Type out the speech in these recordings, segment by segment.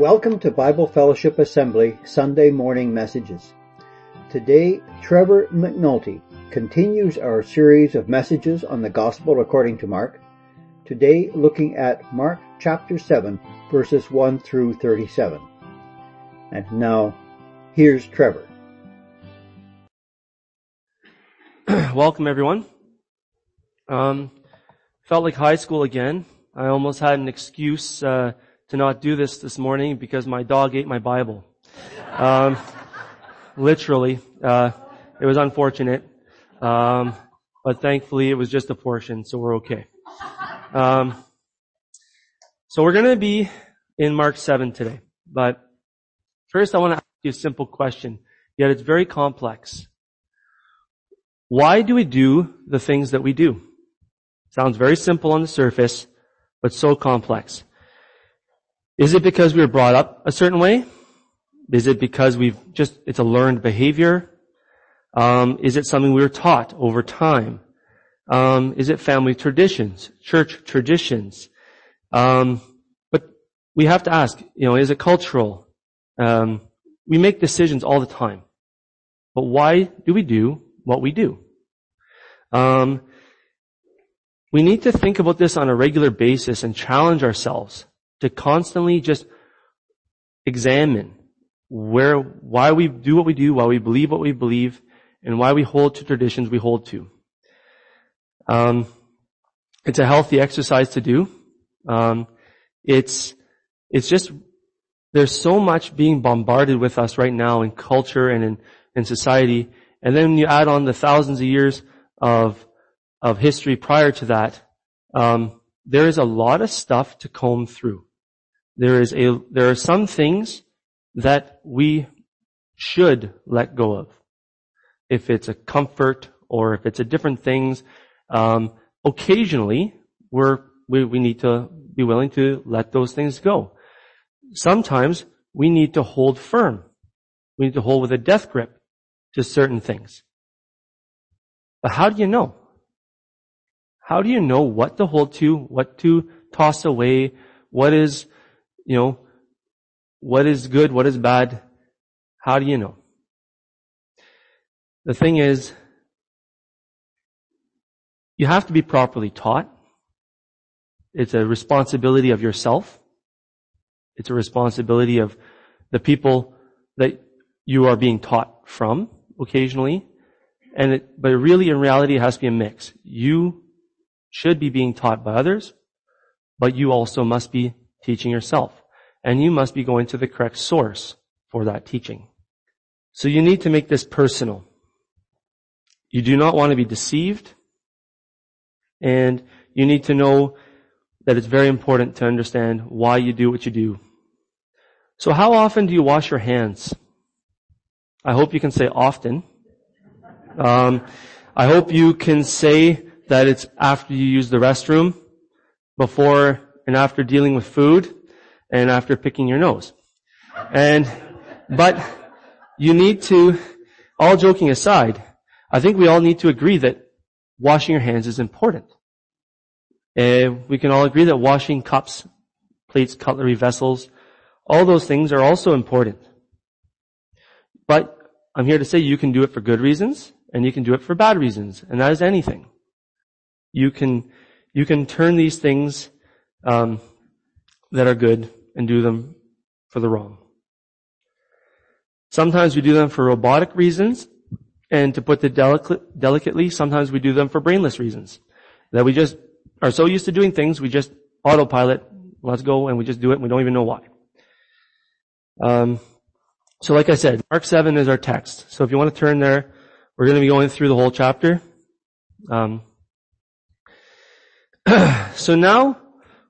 Welcome to Bible Fellowship Assembly Sunday morning messages. Today, Trevor McNulty continues our series of messages on the Gospel according to Mark. Today, looking at Mark chapter 7 verses 1 through 37. And now, here's Trevor. Welcome everyone. Um, felt like high school again. I almost had an excuse uh, to not do this this morning because my dog ate my Bible. Um, literally, uh, it was unfortunate, um, but thankfully it was just a portion, so we're okay. Um, so we're going to be in Mark seven today, but first I want to ask you a simple question. Yet it's very complex. Why do we do the things that we do? Sounds very simple on the surface, but so complex. Is it because we were brought up a certain way? Is it because we've just, it's a learned behavior? Um, is it something we were taught over time? Um, is it family traditions, church traditions? Um, but we have to ask, you know, is it cultural? Um, we make decisions all the time. But why do we do what we do? Um, we need to think about this on a regular basis and challenge ourselves to constantly just examine where, why we do what we do, why we believe what we believe, and why we hold to traditions we hold to. Um, it's a healthy exercise to do. Um, it's it's just there's so much being bombarded with us right now in culture and in, in society, and then you add on the thousands of years of of history prior to that, um, there is a lot of stuff to comb through there is a, there are some things that we should let go of. If it's a comfort or if it's a different things, um, occasionally we're, we, we need to be willing to let those things go. Sometimes we need to hold firm. We need to hold with a death grip to certain things. But how do you know? How do you know what to hold to, what to toss away, what is you know, what is good, what is bad, how do you know? The thing is, you have to be properly taught. It's a responsibility of yourself. It's a responsibility of the people that you are being taught from occasionally. And it, but really in reality it has to be a mix. You should be being taught by others, but you also must be teaching yourself and you must be going to the correct source for that teaching. So you need to make this personal. You do not want to be deceived, and you need to know that it's very important to understand why you do what you do. So how often do you wash your hands? I hope you can say often. Um, I hope you can say that it's after you use the restroom, before and after dealing with food, and after picking your nose. And, but you need to, all joking aside, I think we all need to agree that washing your hands is important. Uh, we can all agree that washing cups, plates, cutlery, vessels, all those things are also important. But I'm here to say you can do it for good reasons and you can do it for bad reasons, and that is anything. You can you can turn these things um, that are good and do them for the wrong. Sometimes we do them for robotic reasons, and to put it delicately, sometimes we do them for brainless reasons. That we just are so used to doing things, we just autopilot, let's go, and we just do it, and we don't even know why. Um, so like I said, Mark 7 is our text. So if you want to turn there, we're going to be going through the whole chapter. Um, so now,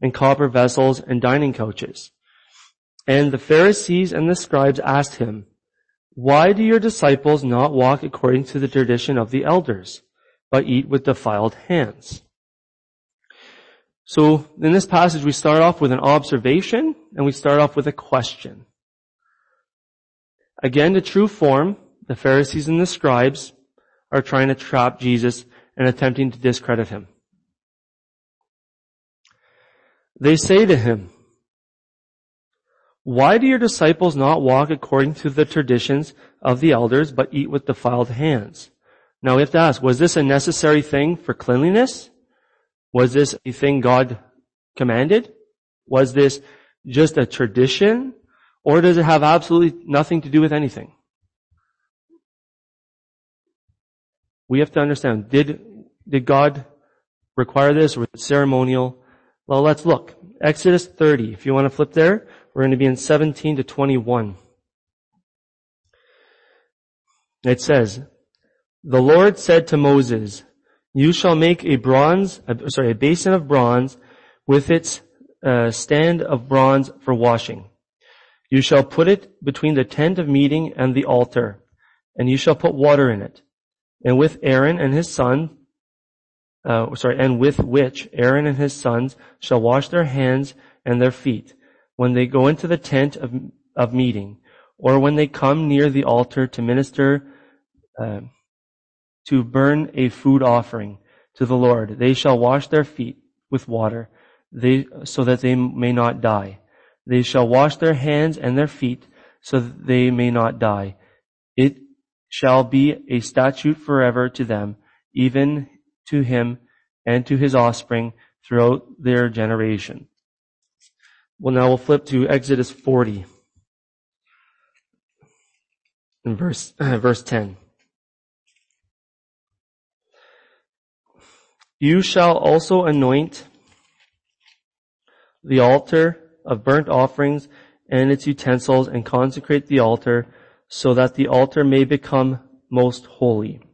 and copper vessels and dining couches. And the Pharisees and the scribes asked him, Why do your disciples not walk according to the tradition of the elders, but eat with defiled hands? So in this passage we start off with an observation and we start off with a question. Again, the true form, the Pharisees and the scribes are trying to trap Jesus and attempting to discredit him. They say to him, why do your disciples not walk according to the traditions of the elders, but eat with defiled hands? Now we have to ask, was this a necessary thing for cleanliness? Was this a thing God commanded? Was this just a tradition? Or does it have absolutely nothing to do with anything? We have to understand, did, did God require this? Was it ceremonial? Well, let's look. Exodus 30. If you want to flip there, we're going to be in 17 to 21. It says, The Lord said to Moses, You shall make a bronze, sorry, a basin of bronze with its uh, stand of bronze for washing. You shall put it between the tent of meeting and the altar, and you shall put water in it. And with Aaron and his son, uh, sorry, and with which Aaron and his sons shall wash their hands and their feet when they go into the tent of, of meeting, or when they come near the altar to minister, uh, to burn a food offering to the Lord. They shall wash their feet with water, they, so that they may not die. They shall wash their hands and their feet, so that they may not die. It shall be a statute forever to them, even to him and to his offspring throughout their generation. Well, now we'll flip to Exodus 40 in verse, verse 10. You shall also anoint the altar of burnt offerings and its utensils and consecrate the altar so that the altar may become most holy.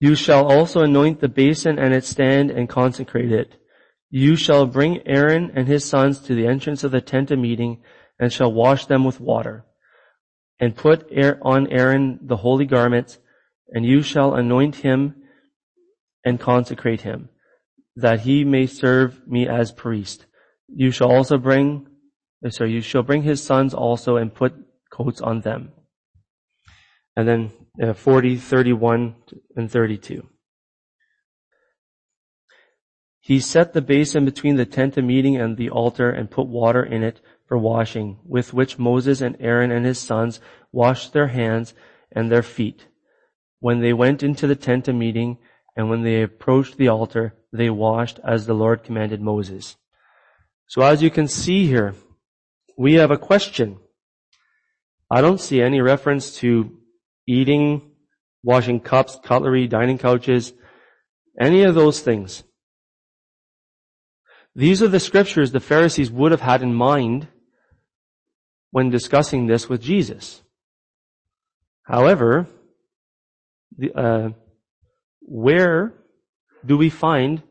You shall also anoint the basin and its stand and consecrate it. You shall bring Aaron and his sons to the entrance of the tent of meeting and shall wash them with water. And put on Aaron the holy garments and you shall anoint him and consecrate him that he may serve me as priest. You shall also bring, eh, sorry, you shall bring his sons also and put coats on them. And then uh, 40, 31, and 32. He set the basin between the tent of meeting and the altar and put water in it for washing, with which Moses and Aaron and his sons washed their hands and their feet. When they went into the tent of meeting and when they approached the altar, they washed as the Lord commanded Moses. So as you can see here, we have a question. I don't see any reference to eating, washing cups, cutlery, dining couches, any of those things. These are the scriptures the Pharisees would have had in mind when discussing this with Jesus. However, the, uh, where do we find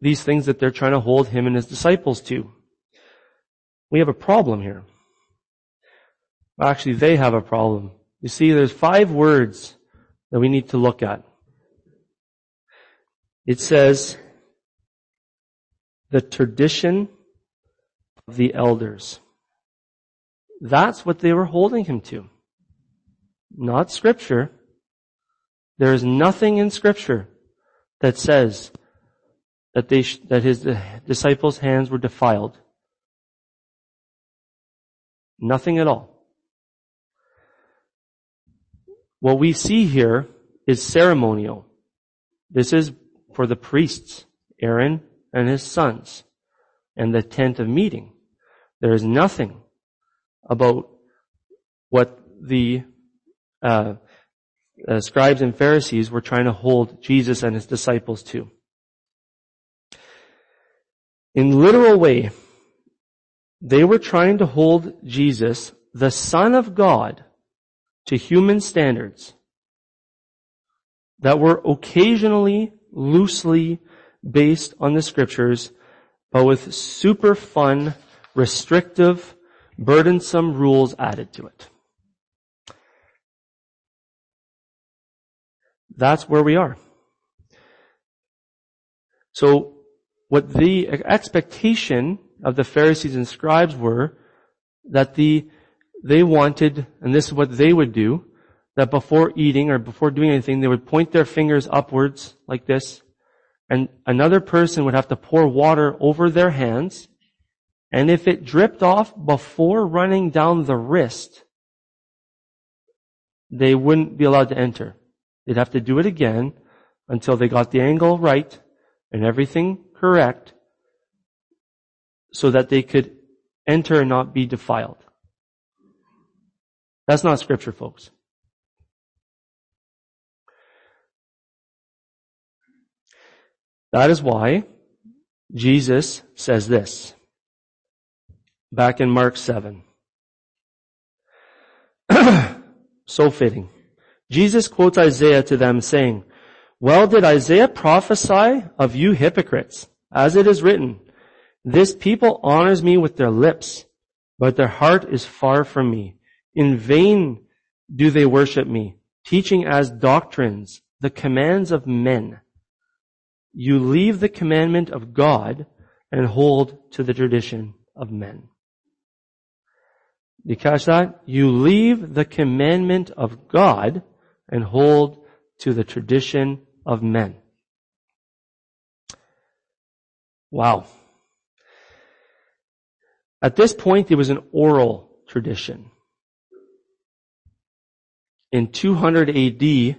these things that they're trying to hold him and his disciples to? We have a problem here. Actually, they have a problem. You see, there's five words that we need to look at. It says, the tradition of the elders. That's what they were holding him to. Not scripture. There is nothing in scripture that says that they, that his uh, disciples' hands were defiled. Nothing at all. What we see here is ceremonial. This is for the priests, Aaron and his sons, and the tent of meeting. There is nothing about what the uh, uh, scribes and Pharisees were trying to hold Jesus and his disciples to. In literal way, they were trying to hold Jesus, the Son of God, to human standards that were occasionally loosely based on the scriptures, but with super fun restrictive, burdensome rules added to it. That's where we are. So what the expectation of the Pharisees and scribes were that the, they wanted, and this is what they would do, that before eating or before doing anything, they would point their fingers upwards like this, and another person would have to pour water over their hands, and if it dripped off before running down the wrist, they wouldn't be allowed to enter. They'd have to do it again until they got the angle right and everything correct so that they could enter and not be defiled. That's not scripture, folks. That is why Jesus says this back in Mark 7. so fitting. Jesus quotes Isaiah to them saying, Well did Isaiah prophesy of you hypocrites, as it is written, This people honors me with their lips, but their heart is far from me. In vain do they worship me, teaching as doctrines the commands of men. You leave the commandment of God and hold to the tradition of men. You catch that? You leave the commandment of God and hold to the tradition of men. Wow. At this point, it was an oral tradition. In 200 AD,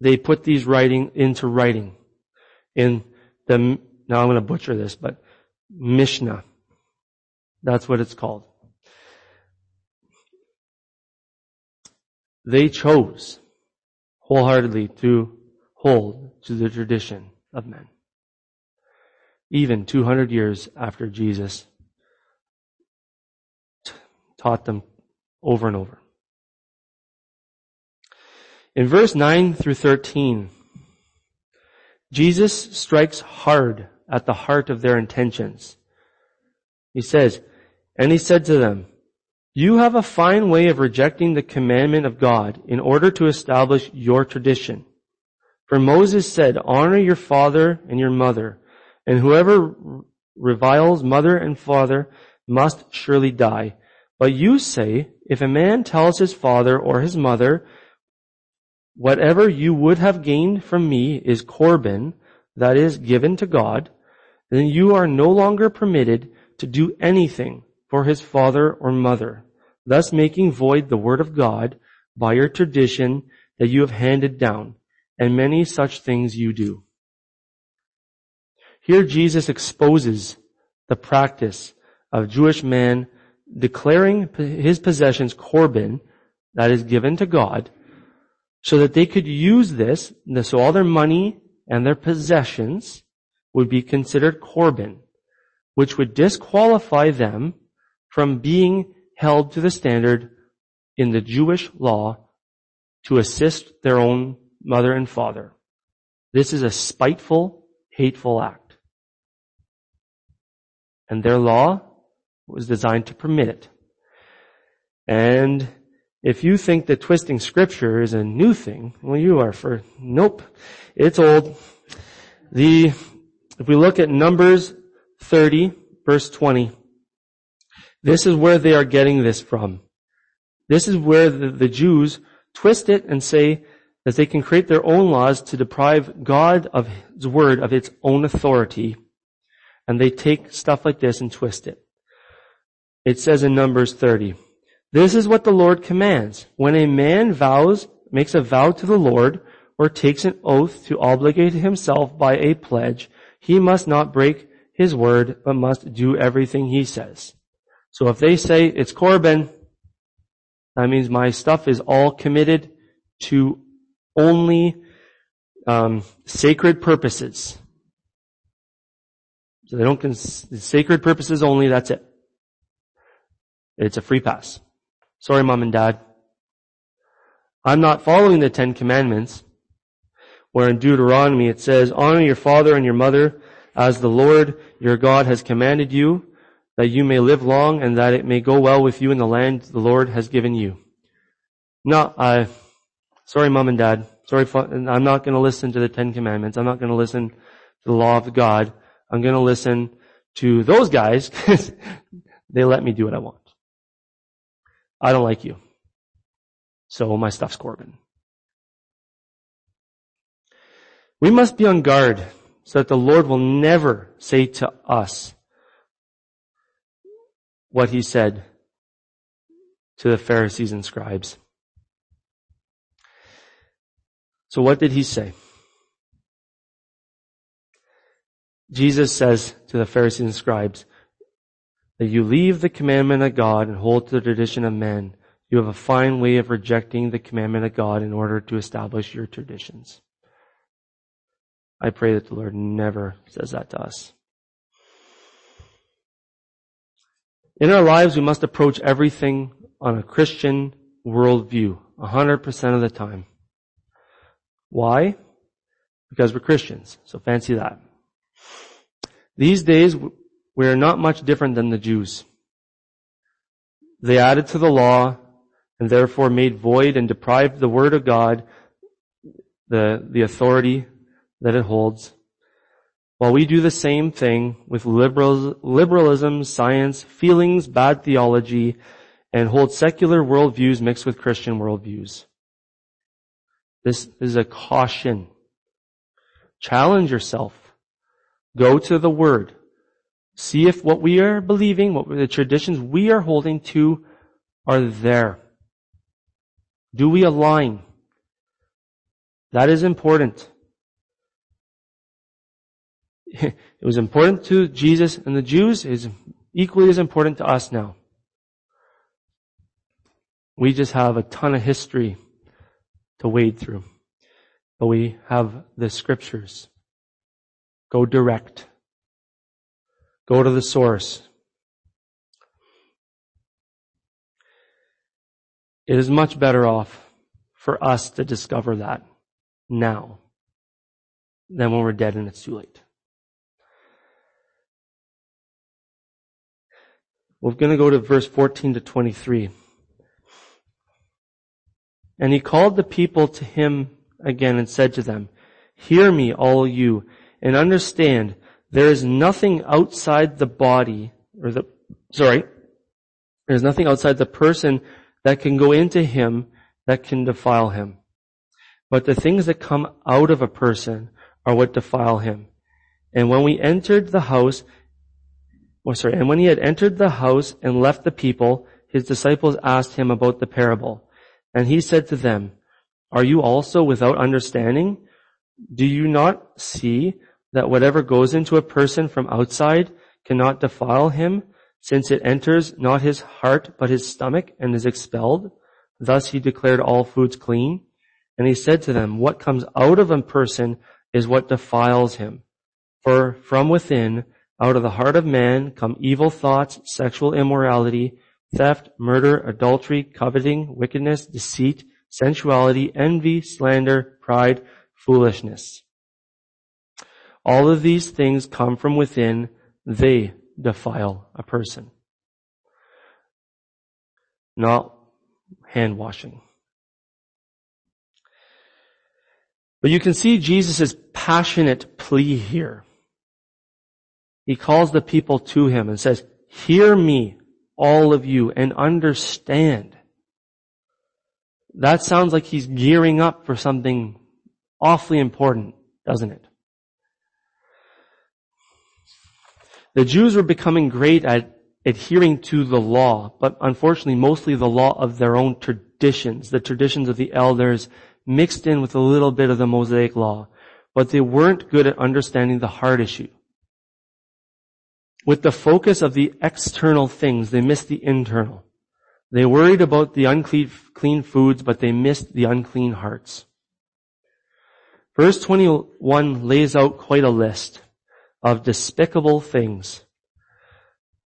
they put these writing into writing in the, now I'm going to butcher this, but Mishnah. That's what it's called. They chose wholeheartedly to hold to the tradition of men. Even 200 years after Jesus taught them over and over. In verse 9 through 13, Jesus strikes hard at the heart of their intentions. He says, and he said to them, you have a fine way of rejecting the commandment of God in order to establish your tradition. For Moses said, honor your father and your mother, and whoever reviles mother and father must surely die. But you say, if a man tells his father or his mother, whatever you would have gained from me is Corban, that is given to God, then you are no longer permitted to do anything for his father or mother, thus making void the word of God by your tradition that you have handed down, and many such things you do. Here Jesus exposes the practice of Jewish man declaring his possessions Corban, that is given to God, so that they could use this, so all their money and their possessions would be considered Corban, which would disqualify them from being held to the standard in the Jewish law to assist their own mother and father. This is a spiteful, hateful act. And their law was designed to permit it. And if you think that twisting scripture is a new thing, well you are for, nope, it's old. The, if we look at Numbers 30, verse 20, this is where they are getting this from. This is where the, the Jews twist it and say that they can create their own laws to deprive God of His word of its own authority. And they take stuff like this and twist it. It says in Numbers 30, this is what the Lord commands. When a man vows, makes a vow to the Lord, or takes an oath to obligate himself by a pledge, he must not break his word, but must do everything he says. So if they say it's Corban, that means my stuff is all committed to only um, sacred purposes. So they don't cons- sacred purposes only. That's it. It's a free pass. Sorry, mom and dad. I'm not following the Ten Commandments, where in Deuteronomy it says, honor your father and your mother as the Lord your God has commanded you. that you may live long and that it may go well with you in the land the Lord has given you. No, I, sorry mom and dad. Sorry, I'm not going to listen to the Ten Commandments. I'm not going to listen to the law of God. I'm going to listen to those guys because they let me do what I want. I don't like you. So my stuff's Corban. We must be on guard so that the Lord will never say to us what he said to the Pharisees and scribes. So what did he say? Jesus says to the Pharisees and scribes that you leave the commandment of God and hold to the tradition of men. You have a fine way of rejecting the commandment of God in order to establish your traditions. I pray that the Lord never says that to us. In our lives, we must approach everything on a Christian worldview, 100% of the time. Why? Because we're Christians, so fancy that. These days, we are not much different than the Jews. They added to the law and therefore made void and deprived the word of God, the, the authority that it holds. While we do the same thing with liberal, liberalism, science, feelings, bad theology, and hold secular worldviews mixed with Christian worldviews. This is a caution. Challenge yourself. Go to the Word. See if what we are believing, what the traditions we are holding to are there. Do we align? That is important. it was important to Jesus and the Jews, is equally as important to us now. We just have a ton of history to wade through. But we have the scriptures. Go direct. Go to the source. It is much better off for us to discover that now than when we're dead and it's too late. We're going to go to verse 14 to 23. And he called the people to him again and said to them, Hear me, all you, and understand there is nothing outside the body, or the, sorry, there's nothing outside the person that can go into him that can defile him. But the things that come out of a person are what defile him. And when we entered the house, or sorry, and when he had entered the house and left the people, his disciples asked him about the parable. And he said to them, Are you also without understanding? Do you not see that whatever goes into a person from outside cannot defile him, since it enters not his heart but his stomach and is expelled? Thus he declared all foods clean. And he said to them, What comes out of a person is what defiles him. For from within, out of the heart of man come evil thoughts, sexual immorality, theft, murder, adultery, coveting, wickedness, deceit, sensuality, envy, slander, pride, foolishness. All of these things come from within. They defile a person. Not hand washing. But you can see Jesus' passionate plea here. He calls the people to him and says, hear me, all of you and understand. That sounds like he's gearing up for something awfully important, doesn't it? The Jews were becoming great at adhering to the law, but unfortunately mostly the law of their own traditions, the traditions of the elders mixed in with a little bit of the Mosaic law. But they weren't good at understanding the heart issue. With the focus of the external things, they missed the internal. They worried about the unclean clean foods, but they missed the unclean hearts. Verse 21 lays out quite a list of despicable things.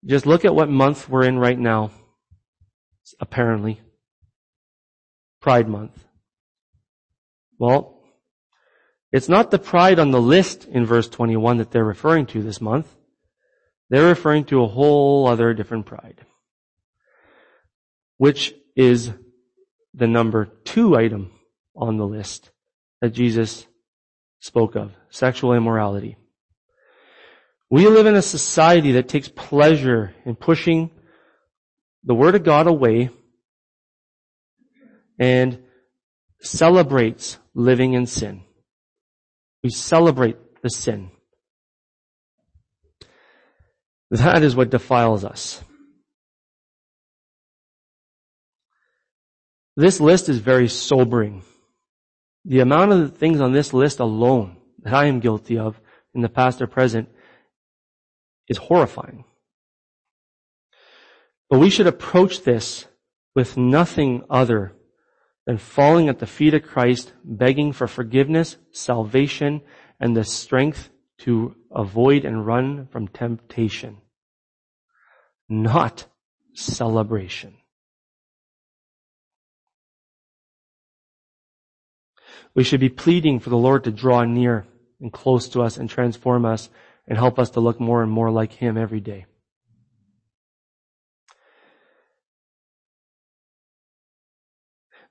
Just look at what month we're in right now, apparently. Pride month. Well, it's not the pride on the list in verse 21 that they're referring to this month. They're referring to a whole other different pride, which is the number two item on the list that Jesus spoke of, sexual immorality. We live in a society that takes pleasure in pushing the Word of God away and celebrates living in sin. We celebrate the sin. That is what defiles us. This list is very sobering. The amount of things on this list alone that I am guilty of in the past or present is horrifying. But we should approach this with nothing other than falling at the feet of Christ, begging for forgiveness, salvation, and the strength to avoid and run from temptation. Not celebration. We should be pleading for the Lord to draw near and close to us and transform us and help us to look more and more like Him every day.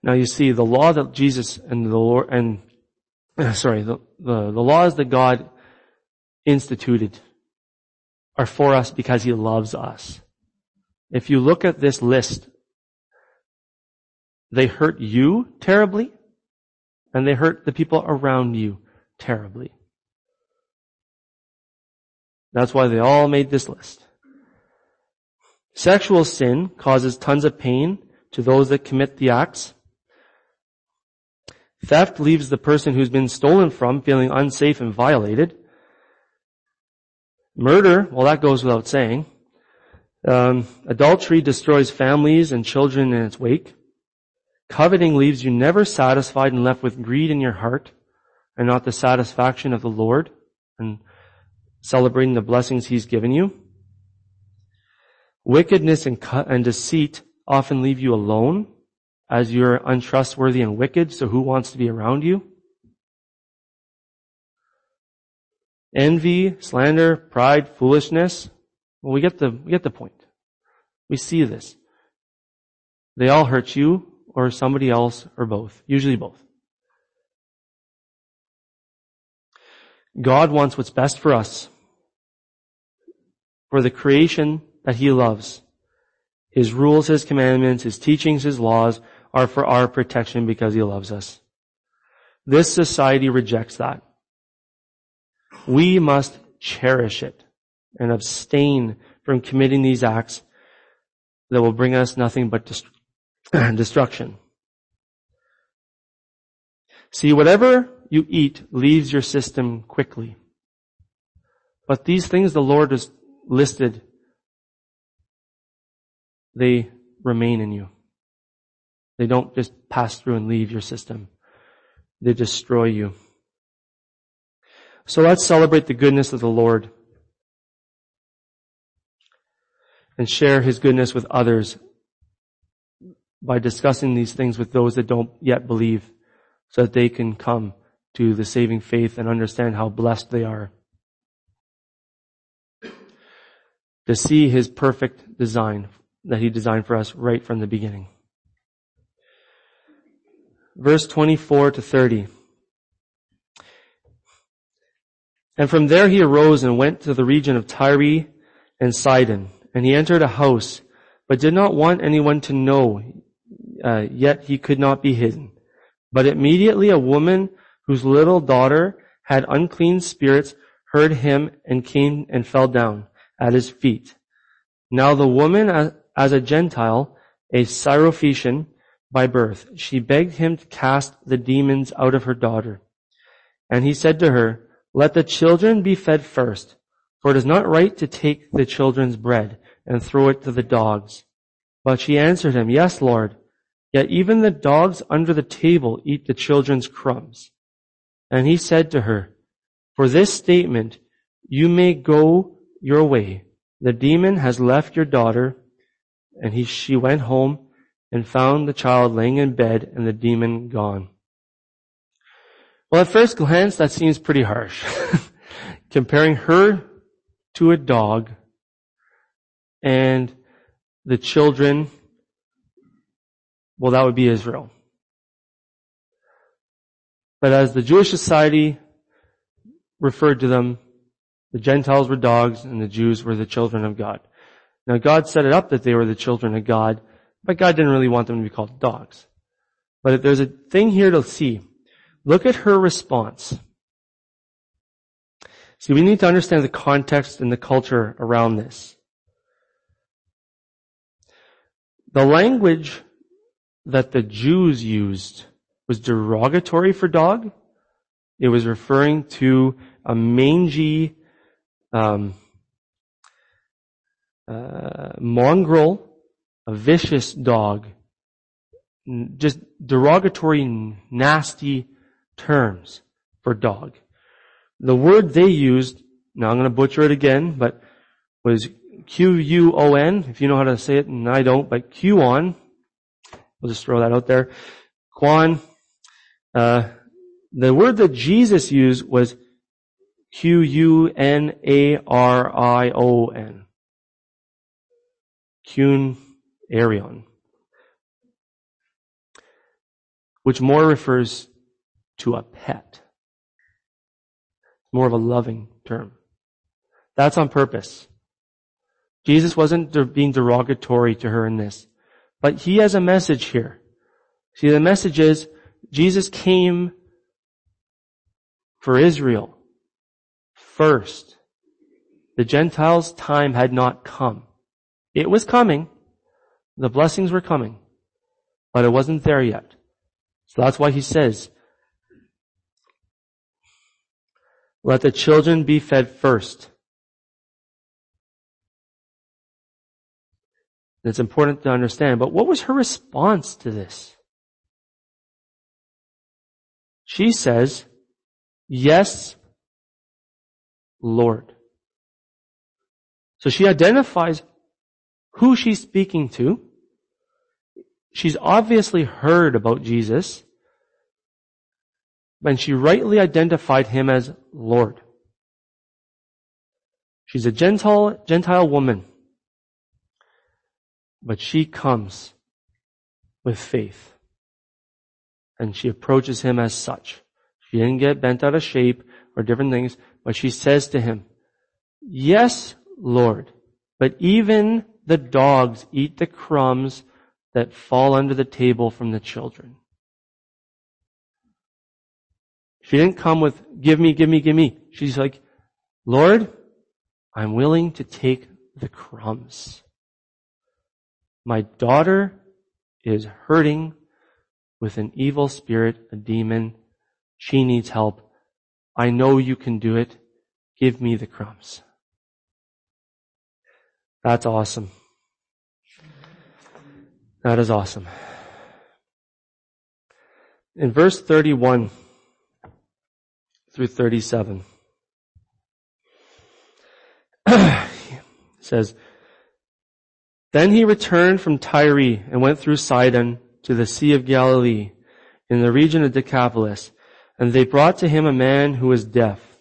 Now you see the law that Jesus and the Lord and sorry, the, the, the laws that God instituted are for us because He loves us. If you look at this list, they hurt you terribly and they hurt the people around you terribly. That's why they all made this list. Sexual sin causes tons of pain to those that commit the acts. Theft leaves the person who's been stolen from feeling unsafe and violated. Murder, well that goes without saying. Um, adultery destroys families and children in its wake. Coveting leaves you never satisfied and left with greed in your heart and not the satisfaction of the Lord and celebrating the blessings He's given you. Wickedness and, and deceit often leave you alone as you're untrustworthy and wicked, so who wants to be around you? Envy, slander, pride, foolishness. Well, we get the, we get the point. We see this. They all hurt you or somebody else or both. Usually both. God wants what's best for us. For the creation that He loves. His rules, His commandments, His teachings, His laws are for our protection because He loves us. This society rejects that. We must cherish it and abstain from committing these acts that will bring us nothing but dest- destruction. See, whatever you eat leaves your system quickly. But these things the Lord has listed, they remain in you. They don't just pass through and leave your system. They destroy you. So let's celebrate the goodness of the Lord and share His goodness with others by discussing these things with those that don't yet believe so that they can come to the saving faith and understand how blessed they are. To see His perfect design that He designed for us right from the beginning. Verse 24 to 30. And from there he arose and went to the region of Tyre and Sidon. And he entered a house, but did not want anyone to know, uh, yet he could not be hidden. But immediately a woman whose little daughter had unclean spirits heard him and came and fell down at his feet. Now the woman, as a Gentile, a Syrophoenician by birth, she begged him to cast the demons out of her daughter. And he said to her, let the children be fed first, for it is not right to take the children's bread and throw it to the dogs. But she answered him, Yes, Lord. Yet even the dogs under the table eat the children's crumbs. And he said to her, For this statement, you may go your way. The demon has left your daughter. And he, she went home and found the child laying in bed and the demon gone. Well, at first glance, that seems pretty harsh. Comparing her to a dog and the children, well, that would be Israel. But as the Jewish society referred to them, the Gentiles were dogs and the Jews were the children of God. Now God set it up that they were the children of God, but God didn't really want them to be called dogs. But there's a thing here to see. Look at her response. See, we need to understand the context and the culture around this. The language that the Jews used was derogatory for dog. It was referring to a mangy, um, uh, mongrel, a vicious dog. Just derogatory, nasty terms for dog. The word they used, now I'm going to butcher it again, but was Q-U-O-N, if you know how to say it, and I don't, but Q-on. We'll just throw that out there. Quan. Uh, the word that Jesus used was Q-U-N-A-R-I-O-N. Kun Arion. Which more refers to a pet. More of a loving term. That's on purpose. Jesus wasn't being derogatory to her in this. But he has a message here. See, the message is Jesus came for Israel first. The Gentiles' time had not come. It was coming. The blessings were coming. But it wasn't there yet. So that's why he says, let the children be fed first. It's important to understand. But what was her response to this? She says, yes, Lord. So she identifies who she's speaking to. She's obviously heard about Jesus. And she rightly identified him as Lord. She's a Gentile, Gentile woman. But she comes with faith. And she approaches him as such. She didn't get bent out of shape or different things, but she says to him, Yes, Lord, but even the dogs eat the crumbs that fall under the table from the children. She didn't come with, give me, give me, give me. She's like, Lord, I'm willing to take the crumbs. My daughter is hurting with an evil spirit, a demon. She needs help. I know you can do it. Give me the crumbs. That's awesome. That is awesome. In verse 31 through 37, says, then he returned from Tyre and went through Sidon to the Sea of Galilee in the region of Decapolis. And they brought to him a man who was deaf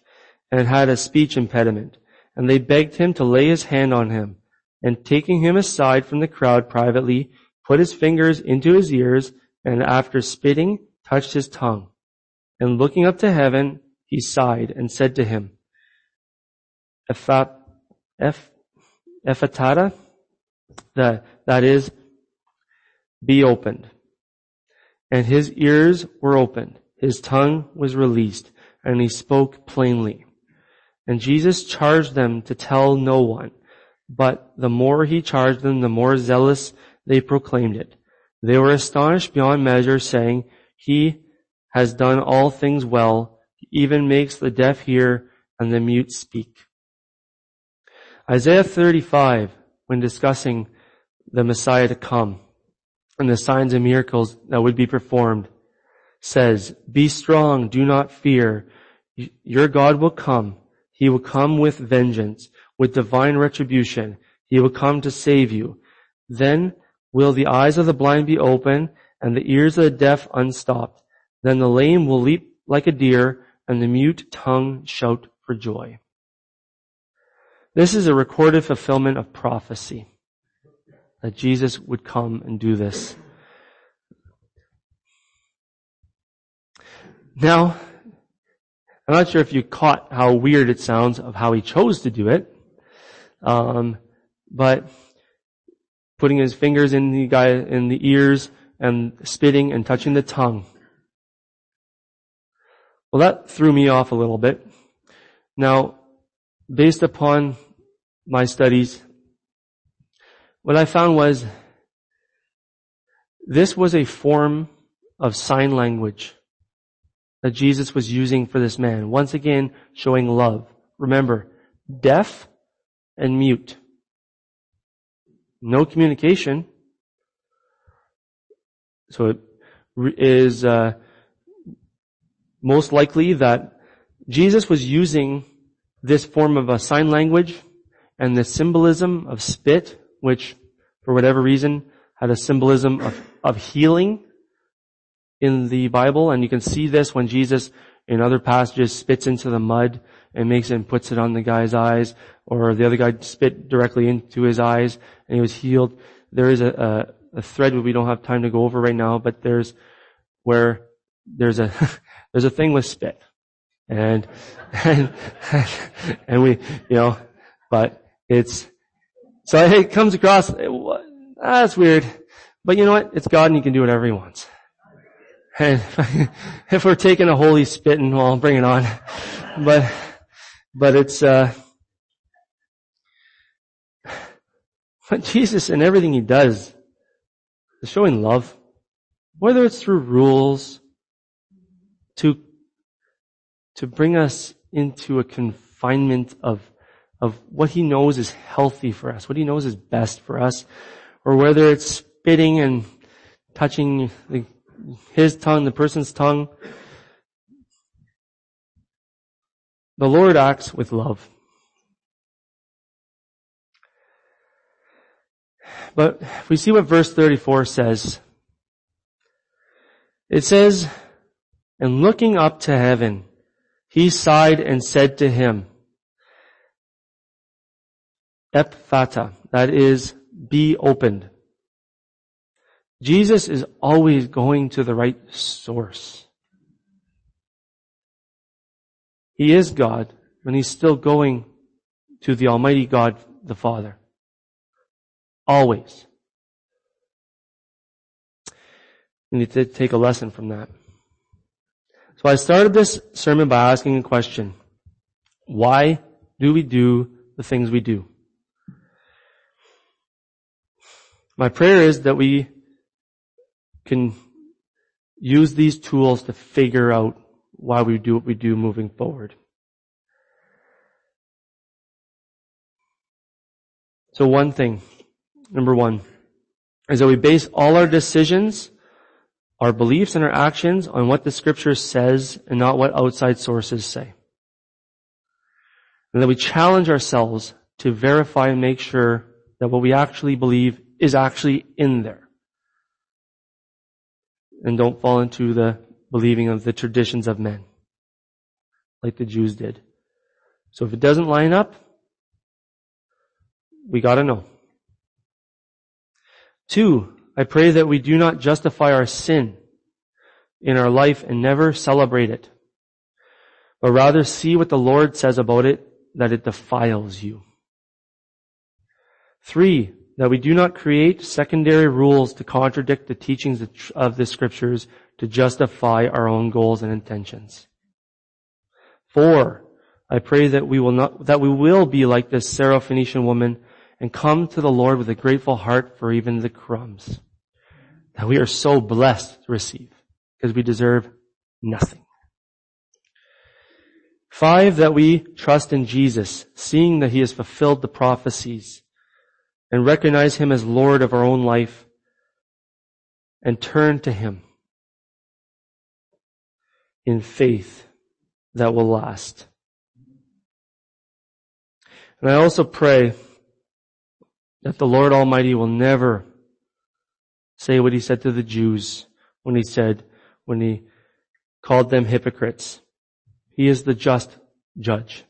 and had a speech impediment. And they begged him to lay his hand on him. And taking him aside from the crowd privately, put his fingers into his ears and after spitting, touched his tongue. And looking up to heaven, he sighed and said to him, Ephphatha, that, that is, be opened. And his ears were opened, his tongue was released, and he spoke plainly. And Jesus charged them to tell no one, but the more he charged them, the more zealous they proclaimed it. They were astonished beyond measure, saying, He has done all things well, he even makes the deaf hear and the mute speak. Isaiah 35, when discussing the Messiah to come and the signs and miracles that would be performed says, be strong, do not fear. Your God will come. He will come with vengeance, with divine retribution. He will come to save you. Then will the eyes of the blind be open and the ears of the deaf unstopped. Then the lame will leap like a deer and the mute tongue shout for joy. This is a recorded fulfillment of prophecy. that Jesus would come and do this. Now, I'm not sure if you caught how weird it sounds of how he chose to do it, um, but putting his fingers in the guy in the ears and spitting and touching the tongue. Well, that threw me off a little bit. Now, based upon my studies, what I found was this was a form of sign language that Jesus was using for this man. Once again, showing love. Remember, deaf and mute. No communication. So it is uh, most likely that Jesus was using this form of a sign language and the symbolism of spit, which for whatever reason had a symbolism of, of healing in the Bible, and you can see this when Jesus in other passages spits into the mud and makes it and puts it on the guy's eyes, or the other guy spit directly into his eyes and he was healed. There is a, a, a thread we don't have time to go over right now, but there's where there's a there's a thing with spit, and and and we you know, but it's so it comes across. Eh, it, that's ah, weird, but you know what? It's God, and He can do whatever He wants. And if we're taking a holy spitting, well, bring it on. But, but it's, uh, but Jesus and everything he does is showing love. Whether it's through rules, to, to bring us into a confinement of, of what he knows is healthy for us, what he knows is best for us, or whether it's spitting and touching the his tongue, the person's tongue. The Lord acts with love. But we see what verse 34 says. It says, and looking up to heaven, he sighed and said to him, Ephphatha, that is, be opened. Jesus is always going to the right source. He is God, and he's still going to the Almighty God, the Father. Always. We need to take a lesson from that. So I started this sermon by asking a question. Why do we do the things we do? My prayer is that we can use these tools to figure out why we do what we do moving forward. So one thing, number one, is that we base all our decisions, our beliefs and our actions on what the scripture says and not what outside sources say. And that we challenge ourselves to verify and make sure that what we actually believe is actually in there and don't fall into the believing of the traditions of men, like the Jews did. So if it doesn't line up, we gotta know. Two, I pray that we do not justify our sin in our life and never celebrate it, but rather see what the Lord says about it, that it defiles you. Three, that we do not create secondary rules to contradict the teachings of the scriptures to justify our own goals and intentions. Four, I pray that we will not, that we will be like this Syrophoenician woman and come to the Lord with a grateful heart for even the crumbs that we are so blessed to receive because we deserve nothing. Five, that we trust in Jesus, seeing that he has fulfilled the prophecies and recognize Him as Lord of our own life and turn to Him in faith that will last. And I also pray that the Lord Almighty will never say what He said to the Jews when He said, when He called them hypocrites. He is the just judge.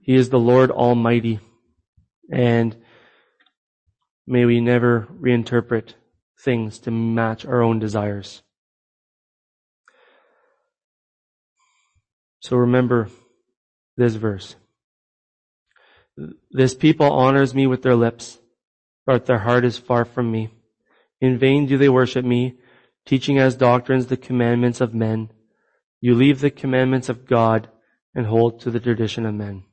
He is the Lord Almighty. And may we never reinterpret things to match our own desires. So remember this verse. This people honors me with their lips, but their heart is far from me. In vain do they worship me, teaching as doctrines the commandments of men. You leave the commandments of God and hold to the tradition of men.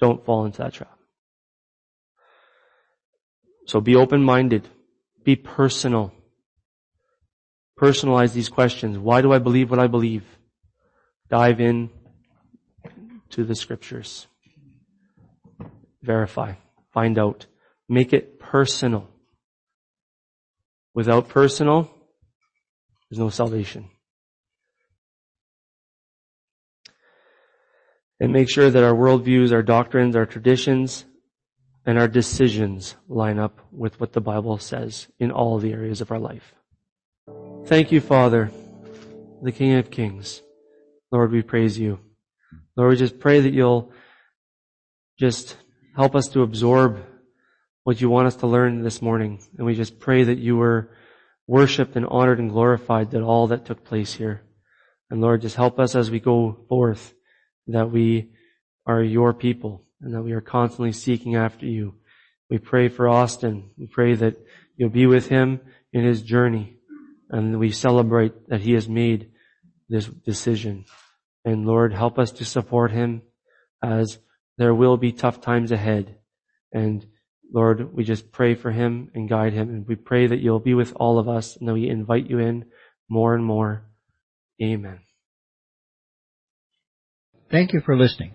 Don't fall into that trap. So be open-minded. Be personal. Personalize these questions. Why do I believe what I believe? Dive in to the scriptures. Verify. Find out. Make it personal. Without personal, there's no salvation. And make sure that our worldviews, our doctrines, our traditions, and our decisions line up with what the Bible says in all the areas of our life. Thank you, Father, the King of Kings. Lord, we praise you. Lord, we just pray that you'll just help us to absorb what you want us to learn this morning. And we just pray that you were worshiped and honored and glorified that all that took place here. And Lord, just help us as we go forth that we are your people and that we are constantly seeking after you. We pray for Austin. We pray that you'll be with him in his journey and we celebrate that he has made this decision. And Lord, help us to support him as there will be tough times ahead. And Lord, we just pray for him and guide him. And we pray that you'll be with all of us and that we invite you in more and more. Amen. Thank you for listening.